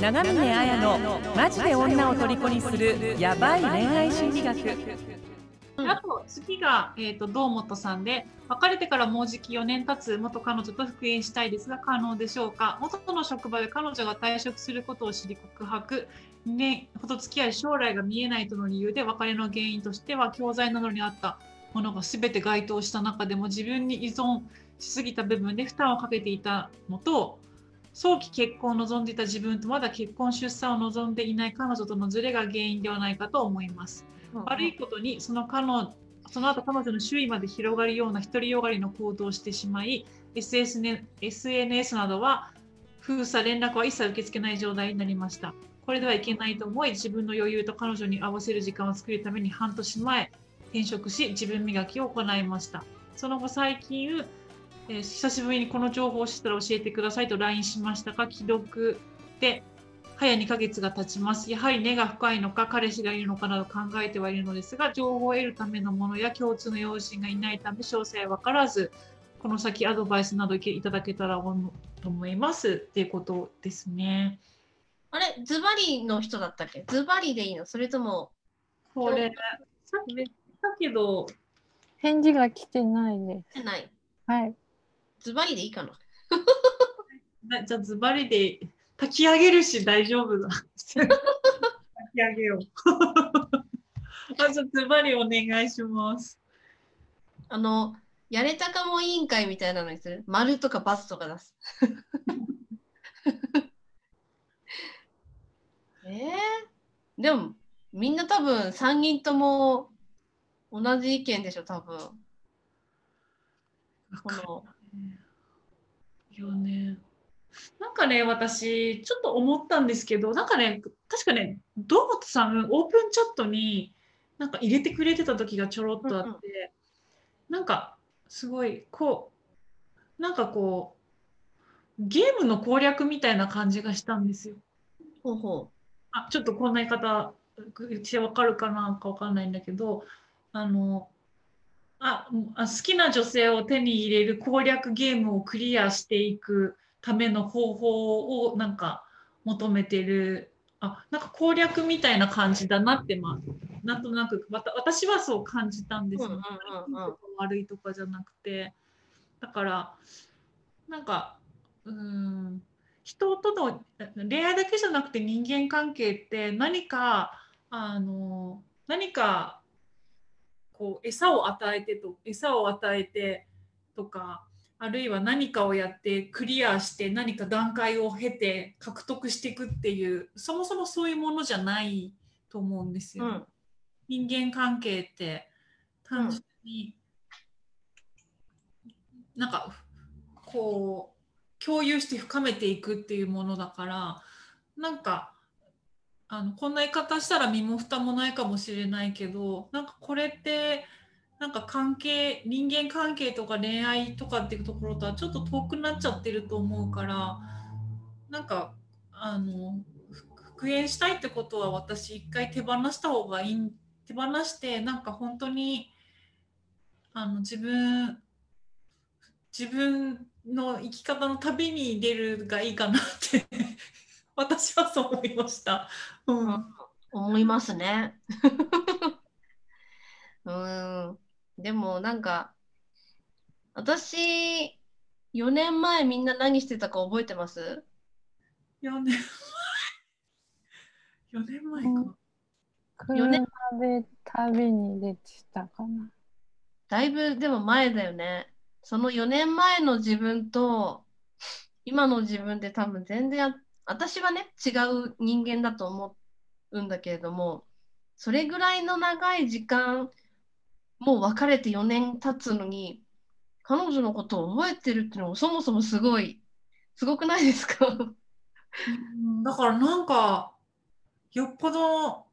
長峰綾のマジで女を虜にするヤバい恋愛心理学。あと次が、えーと、堂本さんで別れてからもうじき4年経つ元彼女と復縁したいですが可能でしょうか。元の職場で彼女が退職することを知り告白。2年ほど付き合い将来が見えないとの理由で別れの原因としては教材などにあった。ものが全て該当した中でも自分に依存しすぎた部分で負担をかけていたのと早期結婚を望んでいた自分とまだ結婚出産を望んでいない彼女とのズレが原因ではないかと思います。うん、悪いことにその彼女その後彼女の周囲まで広がるような独りよがりの行動をしてしまい SNS などは封鎖連絡は一切受け付けない状態になりました。これではいけないと思い自分の余裕と彼女に合わせる時間を作るために半年前転職し自分磨きを行いました。その後最近えー、久しぶりにこの情報を知ったら教えてくださいと LINE しましたが、既読で早2ヶ月が経ちます。やはり根が深いのか、彼氏がいるのかなど考えてはいるのですが、情報を得るためのものや共通の用心がいないため、詳細分からず、この先アドバイスなどいただけたらと思いますっていうことですね。あれ、ズバリの人だったっけ？ズバリでいいの？それとも。これ、さっき言ったけど。返事が来てないです。来てない。はい。ズバリでいいかな。じゃあズバリで炊き上げるし大丈夫だ。炊き上げよう。あじゃあズバリお願いします。あの、やれたかも委員会みたいなのにする？丸とかバスとか出す。えー、でもみんな多分3人とも同じ意見でしょ多分。このよね。なんかね、私、ちょっと思ったんですけど、なんかね、確かね、堂本さん、オープンチャットになんか入れてくれてた時がちょろっとあって、うん、なんか、すごい、こう、なんかこう、ゲームの攻略みたいな感じがしたんですよ。ほうほう。あ、ちょっとこんな言い方してわかるかなかわかんないんだけど、あの、あ好きな女性を手に入れる攻略ゲームをクリアしていくための方法をなんか求めてる。あなんか攻略みたいな感じだなってまあなんとなく私はそう感じたんですよ、悪いとかじゃなくて。だからなんかうん人との恋愛だけじゃなくて人間関係って何かあの何かこう餌を与えてと餌を与えてとかあるいは何かをやってクリアして何か段階を経て獲得していくっていうそもそもそういうものじゃないと思うんですよ。うん、人間関係って単純に、うん、なんかこう共有して深めていくっていうものだからなんかあのこんな言い方したら身も蓋もないかもしれないけどなんかこれってなんか関係人間関係とか恋愛とかっていうところとはちょっと遠くなっちゃってると思うからなんかあの復縁したいってことは私一回手放した方がいい手放してなんか本当にあの自分自分の生き方の旅に出るがいいかなって私はそう思いました。うん、思いますね。うん。でもなんか、私、4年前みんな何してたか覚えてます ?4 年前。4年前か。4年で旅に出てたかな。だいぶでも前だよね。その4年前の自分と今の自分で多分全然私はね違う人間だと思うんだけれどもそれぐらいの長い時間もう別れて4年経つのに彼女のことを覚えてるっていうのもそもそもすごいすごくないですか？だからなんかよっぽど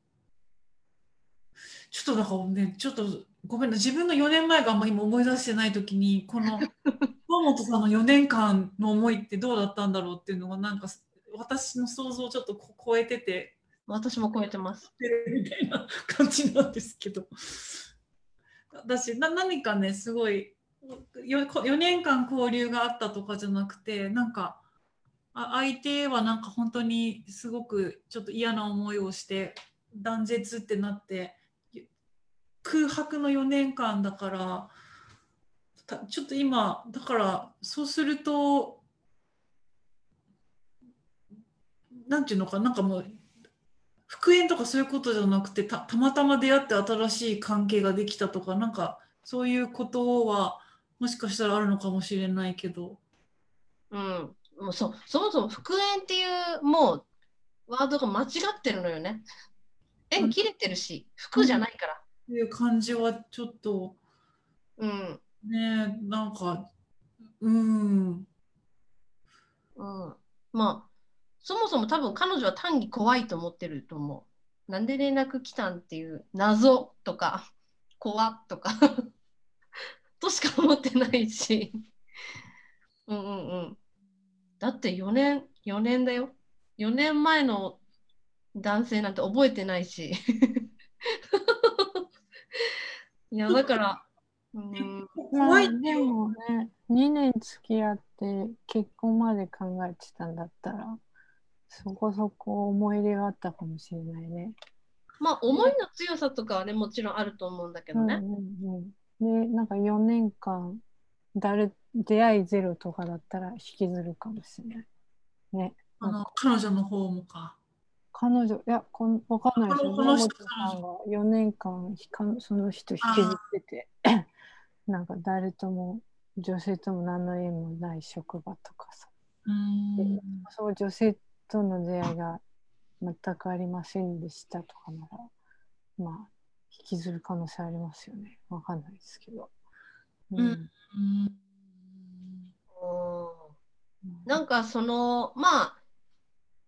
ちょっとだからねちょっとごめんな自分の4年前があんま今思い出してない時にこの 河本さんの4年間の思いってどうだったんだろうっていうのがなんか私の想像をちょっと超えてて私も超えてます。みたいな感じなんですけど。私な何かねすごい 4, 4年間交流があったとかじゃなくてなんかあ相手はなんか本当にすごくちょっと嫌な思いをして断絶ってなって空白の4年間だからたちょっと今だからそうするとなんていうのかなんかもう復縁とかそういうことじゃなくてたたまたま出会って新しい関係ができたとかなんかそういうことはもしかしたらあるのかもしれないけど。うん。もうそそもそも復縁っていうもうワードが間違ってるのよね。縁切れてるし、服じゃないから。っていう感じはちょっとうん。ねなんかうんうん。まあ、そもそも多分彼女は単に怖いと思ってると思う。なんで連絡来たんっていう謎とか、怖とか としか思ってないし。うんうんうん。だって4年、4年だよ。4年前の男性なんて覚えてないし。いや、だから、うん、ま怖いあ、でもね、2年付き合って結婚まで考えてたんだったら、そこそこ思い入れがあったかもしれないね。まあ、思いの強さとかはね、もちろんあると思うんだけどね。うんうんうん、で、なんか4年間、誰出会いゼロとかだったら引きずるかもしれない。ね。あの彼女の方もか。彼女、いや、こんわかんないですよ。この人さんが4年間ひかその人引きずってて、なんか誰とも、女性とも何の縁もない職場とかさ。うんそう、女性との出会いが全くありませんでしたとかなら、まあ、引きずる可能性ありますよね。わかんないですけど。うん。うん。うん。なんかそのまあ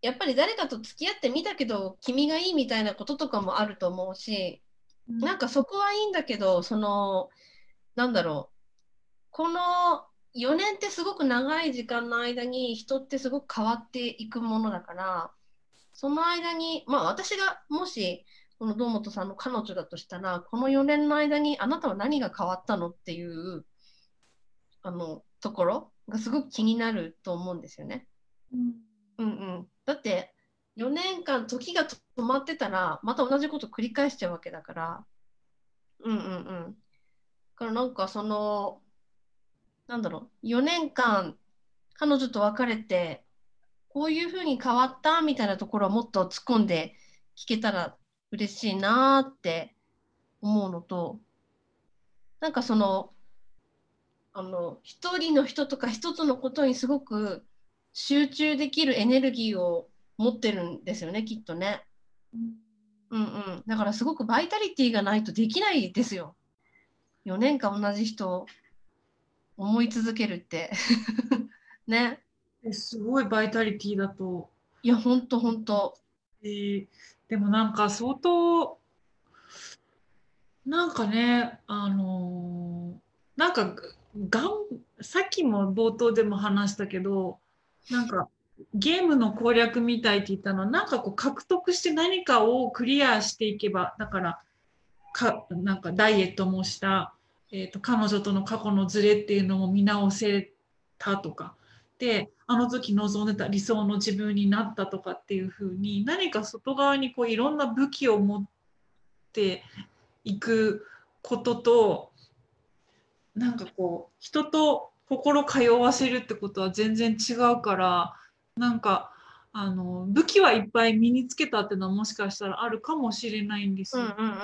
やっぱり誰かと付き合ってみたけど君がいいみたいなこととかもあると思うしなんかそこはいいんだけどそのなんだろう。この4年ってすごく長い時間の間に人ってすごく変わっていくものだからその間にまあ私がもしこの堂本さんの彼女だとしたらこの4年の間にあなたは何が変わったのっていうあのところがすごく気になると思うんですよね。うんうんうん、だって4年間時が止まってたらまた同じこと繰り返しちゃうわけだから。うんうんうん。だからなんかそのなんだろう4年間彼女と別れてこういうふうに変わったみたいなところをもっと突っ込んで聞けたら嬉しいなって思うのとなんかそのあの一人の人とか一つのことにすごく集中できるエネルギーを持ってるんですよねきっとね。うんうん、だからすごくバイタリティーがないとできないですよ。4年間同じ人思い続けるって。ね。えすごいバイタリティだと、いや、ほんとほんと。えーでもなんか相当なんかねあのーなんかがんさっきも冒頭でも話したけどなんかゲームの攻略みたいって言ったのはなんかこう獲得して何かをクリアしていけばだからかなんかダイエットもした、えー、と彼女との過去のズレっていうのも見直せたとか。であの時望んでた理想の自分になったとかっていうふうに何か外側にこういろんな武器を持っていくこととなんかこう人と心通わせるってことは全然違うからなんかあの武器はいっぱい身につけたっていうのはもしかしたらあるかもしれないんですよ。うんうんうん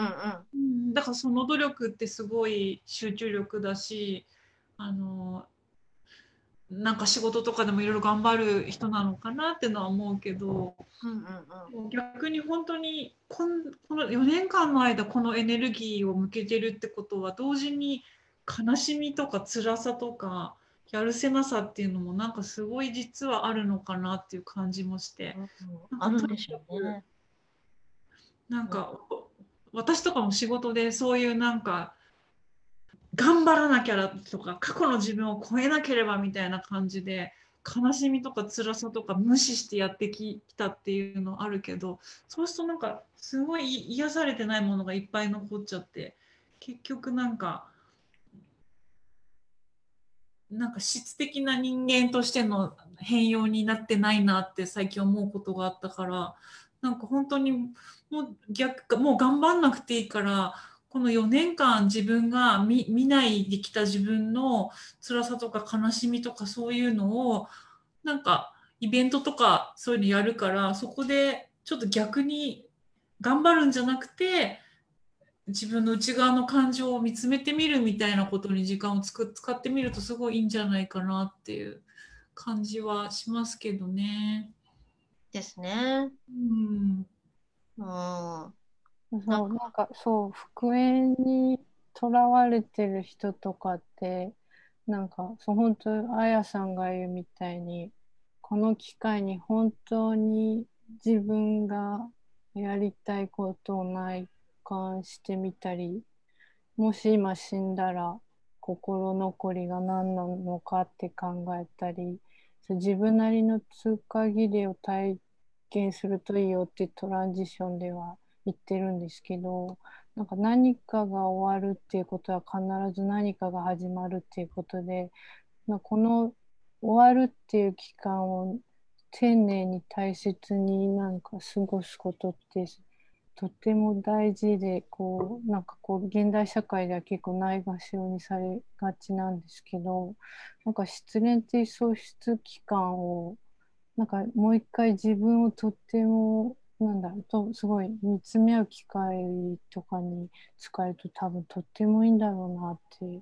うんだからその努力ってすごい集中力だしあのなんか仕事とかでもいろいろ頑張る人なのかなってのは思うけどうん。うんうんうん。逆に本当にこんこの4年間の間このエネルギーを向けてるってことは同時に悲しみとか辛さとかやるせなさっていうのもなんかすごい実はあるのかなっていう感じもして。あるんでしょうね。なんか私とかも仕事でそういうなんか頑張らなきゃとか過去の自分を超えなければみたいな感じで悲しみとか辛さとか無視してやってきたっていうのあるけどそうするとなんかすごい癒されてないものがいっぱい残っちゃって結局なんかなんか質的な人間としての変容になってないなって最近思うことがあったからなんか本当にもう逆もう頑張んなくていいからこの4年間自分が見見ないできた自分の辛さとか悲しみとかそういうのをなんかイベントとかそういうのやるからそこでちょっと逆に頑張るんじゃなくて自分の内側の感情を見つめてみるみたいなことに時間をつく使ってみるとすごいいいんじゃないかなっていう感じはしますけどね。ですね。うん、うん。そうなんかそう復縁にとらわれてる人とかってなんかそう本当あやさんが言うみたいにこの機会に本当に自分がやりたいことを内観してみたりもし今死んだら心残りが何なのかって考えたり自分なりの通過儀礼を体験するといいよってトランジションでは言ってるんですけどなんか何かが終わるっていうことは必ず何かが始まるっていうことで、まあ、この終わるっていう期間を丁寧に大切になんか過ごすことってとても大事でこうなんかこう現代社会では結構ないがしろにされがちなんですけどなんか失恋っていう喪失期間をなんかもう一回自分をとってもなんだろうとすごい見つめ合う機会とかに使えると多分とってもいいんだろうなって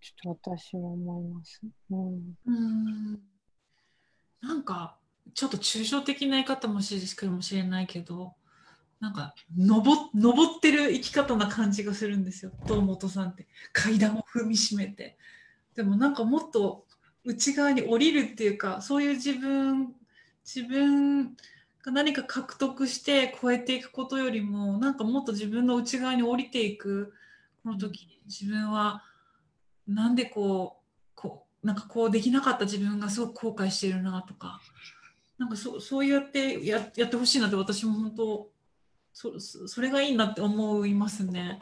ちょっと私は思います。うん、うんなんかちょっと抽象的な言い方もしれかもしれないけどなんか登登ってる生き方な感じがするんですよ。堂本さんって。階段を踏みしめて。でもなんかもっと内側に降りるっていうかそういう自分自分が何か獲得して超えていくことよりもなんかもっと自分の内側に降りていくこの時自分はなんでこうこうなんかこうできなかった自分がすごく後悔してるなとかなんかそそうやってややってほしいなって私も本当そそれがいいなって思いますね。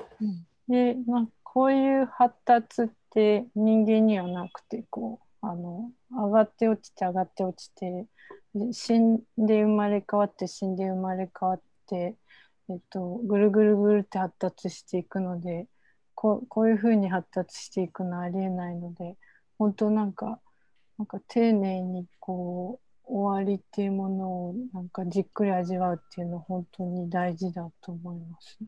で、まあ、こういう発達って人間にはなくてこうあの上がって落ちて上がって落ちて死んで生まれ変わって死んで生まれ変わって、えっと、ぐるぐるぐるって発達していくのでこうこういうふうに発達していくのはありえないので本当なんかなんか丁寧にこう終わりっていうものをなんかじっくり味わうっていうのは本当に大事だと思います。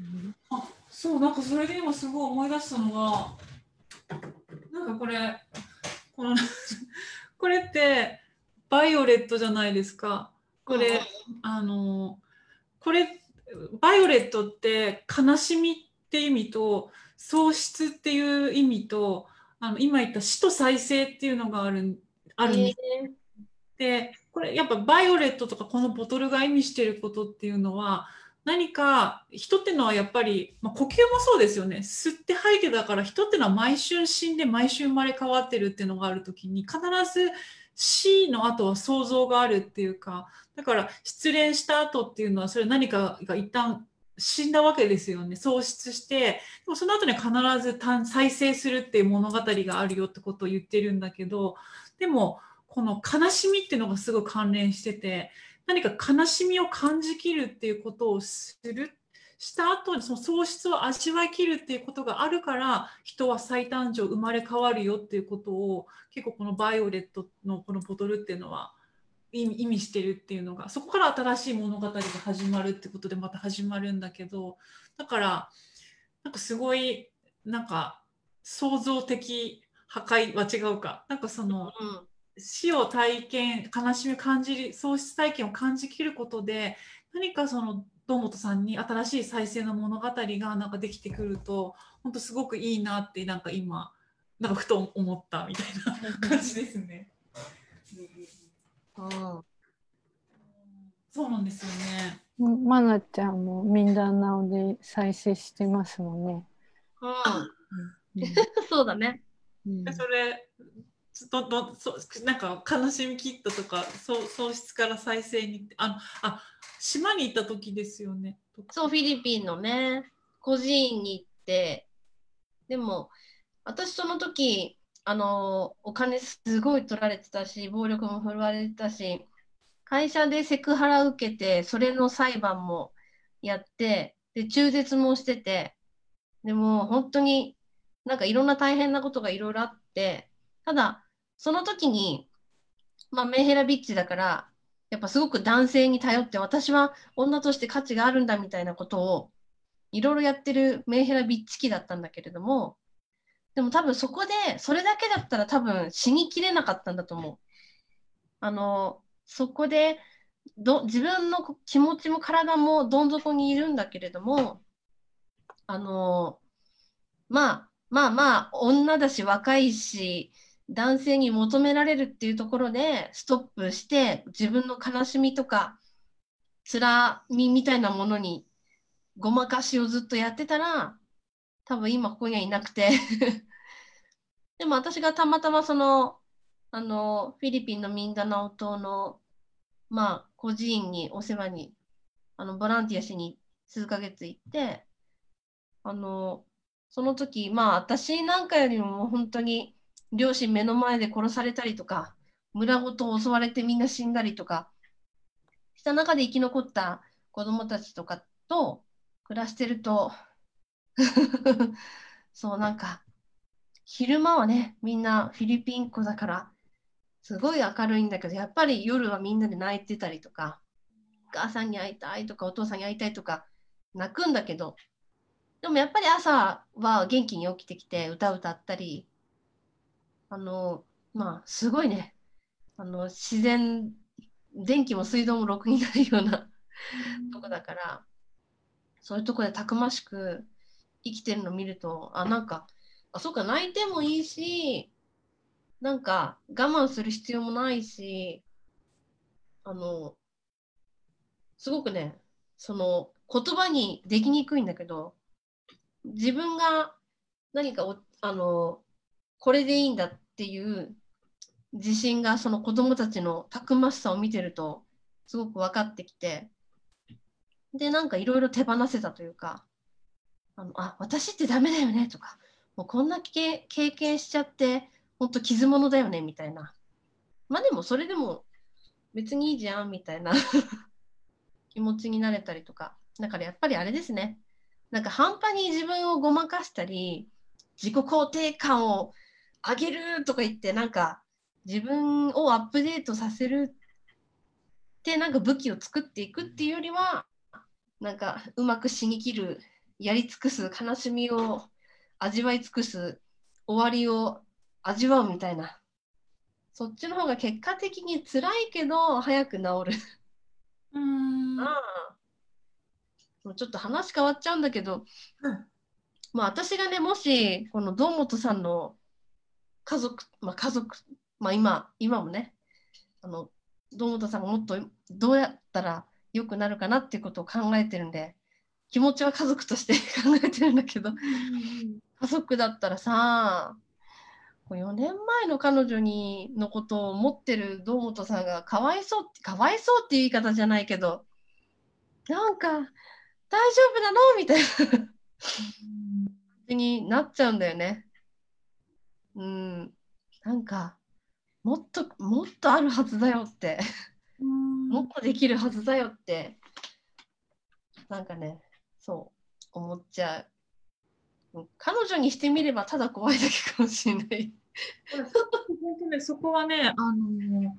うんあそうなんかそれで今すごい思い出したのがなんかこれこの これってバイオレットじゃないですか。これ、あのこれバイオレットって悲しみって意味と喪失っていう意味とあの今言った死と再生っていうのがあるあるんですえーでこれやっぱバイオレットとかこのボトルが意味してることっていうのは何か人ってのはやっぱり、まあ、呼吸もそうですよね。吸って吐いてだから人ってのは毎春死んで毎週生まれ変わってるっていうのがある時に必ず死の後は想像があるっていうかだから失恋した後っていうのはそれ何かが一旦死んだわけですよね。喪失してでもその後に必ず再生するっていう物語があるよってことを言ってるんだけどでもこの悲しみっていうのがすごい関連してて何か悲しみを感じきるっていうことをするした後にその喪失を味わいきるっていうことがあるから人は再誕生生まれ変わるよっていうことを結構このバイオレットのこのボトルっていうのは意味意味してるっていうのがそこから新しい物語が始まるってことでまた始まるんだけどだからなんかすごいなんか創造的破壊は違うか。なんかそのうん。死を体験悲しみを感じる喪失体験を感じきることで何かその堂本さんに新しい再生の物語がなんかできてくると本当すごくいいなってなんか今なんかふと思ったみたいな感じですね。うんそうなんですよね。まなちゃんもミンダナオで再生してますもんね。うんうん そうだね。うんでそれどどそなんか悲しみ切ったとかそう喪失から再生にあのあ島に行った時ですよね。そう、フィリピンのね、孤児院に行って、でも、私その時、あのお金すごい取られてたし暴力も振るわれてたし会社でセクハラ受けてそれの裁判もやってで中絶もしててでも本当になんかいろんな大変なことがいろいろあってただその時にまあメンヘラビッチだからやっぱすごく男性に頼って私は女として価値があるんだみたいなことをいろいろやってるメンヘラビッチ期だったんだけれどもでも多分そこでそれだけだったら多分死にきれなかったんだと思う。あのそこでど自分の気持ちも体もどん底にいるんだけれどもあのまあまあまあ女だし若いし男性に求められるっていうところでストップして自分の悲しみとか辛みみたいなものにごまかしをずっとやってたら多分今ここにはいなくて。でも私がたまたまそのあのフィリピンのミンダナオ島のまあ孤児院にお世話にあのボランティアしに数ヶ月行ってあのその時まあ私なんかよりも本当に両親目の前で殺されたりとか村ごと襲われてみんな死んだりとかした中で生き残った子供たちとかと暮らしてると そうなんか昼間はねみんなフィリピン子だからすごい明るいんだけどやっぱり夜はみんなで泣いてたりとかお母さんに会いたいとかお父さんに会いたいとか泣くんだけどでもやっぱり朝は元気に起きてきて歌歌ったりあのまあすごいね。あの自然電気も水道もろくにないようなとこだからそういうとこでたくましく生きてるの見るとあなんかあそうか泣いてもいいしなんか我慢する必要もないしあのすごくねその言葉にできにくいんだけど自分が何かおあのこれでいいんだっていう自信がその子供たちのたくましさを見てるとすごく分かってきてでなんかいろいろ手放せたというかあのあ私ってダメだよねとかもうこんな経験しちゃって本当傷物だよねみたいな。まあでもそれでも別にいいじゃんみたいな。気持ちになれたりとか。だからやっぱりあれですね。なんか半端に自分をごまかしたり自己肯定感を上げるとか言ってなんか自分をアップデートさせるってなんか武器を作っていくっていうよりはなんかうまく死にきるやり尽くす悲しみを味わい尽くす終わりを味わうみたいな。そっちの方が結果的に辛いけど早く治る。うん。ちょっと話変わっちゃうんだけど、うん。まあ私がねもしこの堂本さんの家族まあ家族まあ今今もねあの堂本さんがもっとどうやったら良くなるかなっていうことを考えてるんで気持ちは家族として 考えてるんだけど家族だったらさ4年前の彼女にのことを思ってる堂本さんがかわいそうってかわいそうっていう言い方じゃないけどなんか大丈夫なのみたいな になっちゃうんだよね。うん、なんかもっともっとあるはずだよってもっとできるはずだよってなんかねそう思っちゃう。うん彼女にしてみればただ怖いだけかもしれない。本当ね、そこはね、あの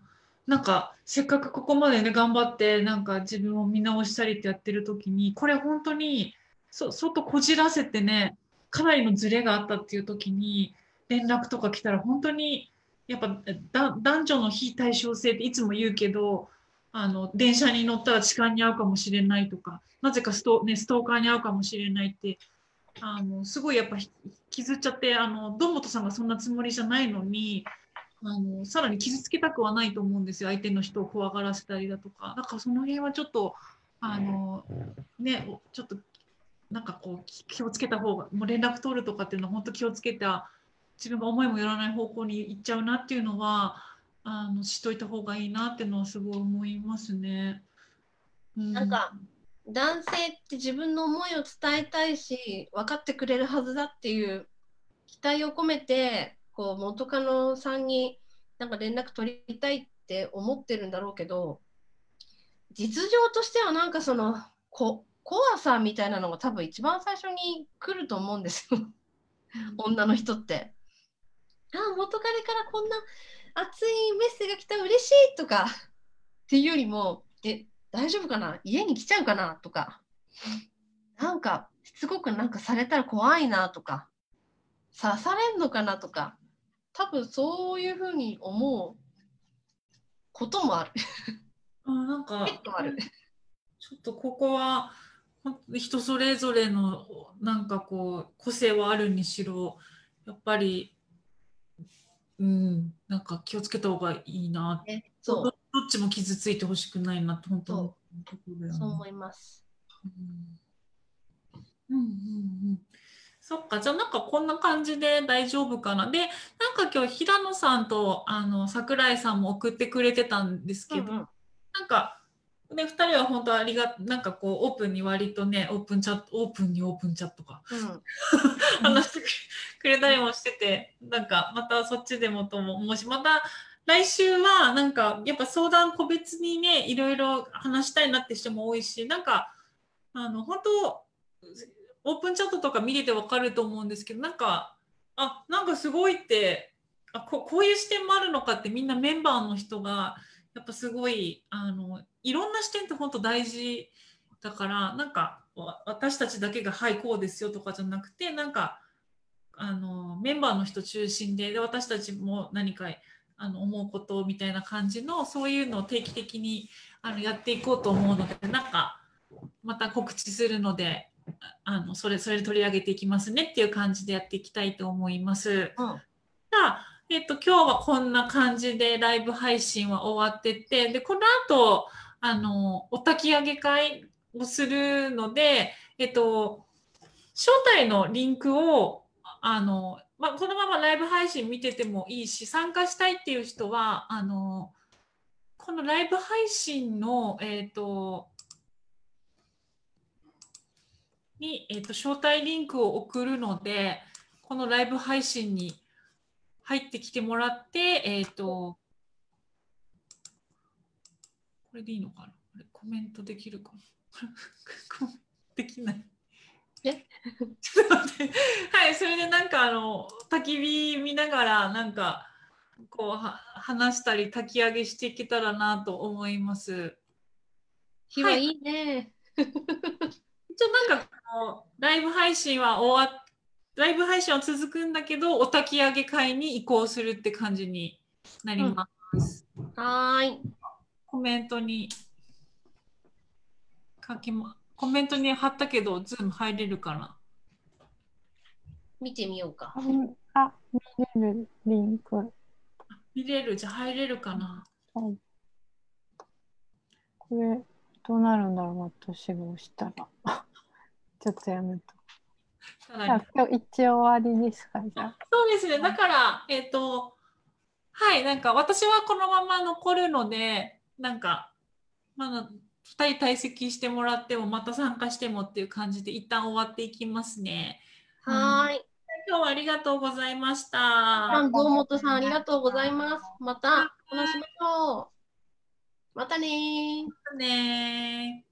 なんかせっかくここまでね頑張ってなんか自分を見直したりってやってる時にこれ本当にそ外こじらせてねかなりのズレがあったっていう時に連絡とか来たら本当にやっぱだ男女の非対称性っていつも言うけどあの電車に乗ったら痴漢に遭うかもしれないとかなぜかスト,、ね、ストーカーに遭うかもしれないってあのすごいやっぱひ傷っちゃってあの堂本さんがそんなつもりじゃないのにあのさらに傷つけたくはないと思うんですよ。相手の人を怖がらせたりだとか。なんかその辺はちょっとあのねちょっとなんかこう気をつけた方がもう連絡取るとかっていうのは本当気をつけた自分が思いもよらない方向に行っちゃうなっていうのはあの知っといた方がいいなってのはすごい思いますね。うなんか男性って自分の思いを伝えたいし分かってくれるはずだっていう期待を込めてこう元カノさんになんか連絡取りたいって思ってるんだろうけど実情としてはなんかそのこ怖さみたいなのが多分一番最初に来ると思うんですよ女の人って。あ元彼からこんな熱いメッセージが来た嬉しいとか。っていうよりもえ大丈夫かな？家に来ちゃうかな？とか。なんかしつこくなんかされたら怖いなとか。刺されんのかな？とか。多分そういうふうに思うこともある。あなんか。ちょっとここは人それぞれのなんかこう個性はあるにしろやっぱりうん。なんか気をつけた方がいいなね、どどそう。っちも傷ついてほしくないなって本当思うところだよね。そう思います。うん。うんうんうん。そっか。じゃあなんかこんな感じで大丈夫かな。でなんか今日平野さんとあの桜井さんも送ってくれてたんですけど、うんうん。なんか、ね、2人は本当ありが、なんかこう、オープンに割とね、オープンチャット、オープンにオープンチャットか、うん。話してくれたりもしてて、なんか、またそっちでもとも、もし、また、来週は、なんか、やっぱ相談個別にね、いろいろ話したいなって人も多いし、なんか、あの、本当オープンチャットとか見ててわかると思うんですけど、なんか、あ、なんかすごいって、あここういう視点もあるのかってみんなメンバーの人がやっぱすごいあのいろんな視点って本当大事だからなんかわ私たちだけが「はいこうですよ」とかじゃなくてなんかあのメンバーの人中心でで私たちも何かあの思うことみたいな感じのそういうのを定期的にあのやっていこうと思うのでなんかまた告知するのでああのそれそれで取り上げていきますねっていう感じでやっていきたいと思います。うんじゃあ、えっと、今日はこんな感じでライブ配信は終わってて、で、この後、あの、お焚き上げ会をするので、えっと、招待のリンクを、あの、まあ、このままライブ配信見ててもいいし、参加したいっていう人は、あの、このライブ配信の、えっと、に、えっと、招待リンクを送るので、このライブ配信に入ってきてもらって、えっ、と、これでいいのかな？これコメントできるかな コメントできない。え？ちょっと待って。はい、それでなんかあの、焚き火見ながら、なんか、こうは話したり焚き上げしていけたらなと思います。火はいいね。一応なんかこうライブ配信は終わっライブ配信は続くんだけどお焚き上げ会に移行するって感じになります。はーい。コメントに書きまコメントに貼ったけどズーム入れるかな見てみようか。うんあ、見れるリンク。見れる？じゃあ入れるかなはいこれ、どうなるんだろう、私が押したら。ちょっとやめと。今日一応終わりですか、じゃあ。そうですね。だから、えっ、と、はい、なんか私はこのまま残るので、なんか、まだ2人退席してもらっても、また参加してもっていう感じで、一旦終わっていきますね。はーい。今日はありがとうございました。さん、堂本さん、ありがとうございます。また話しましょう。またねー。ね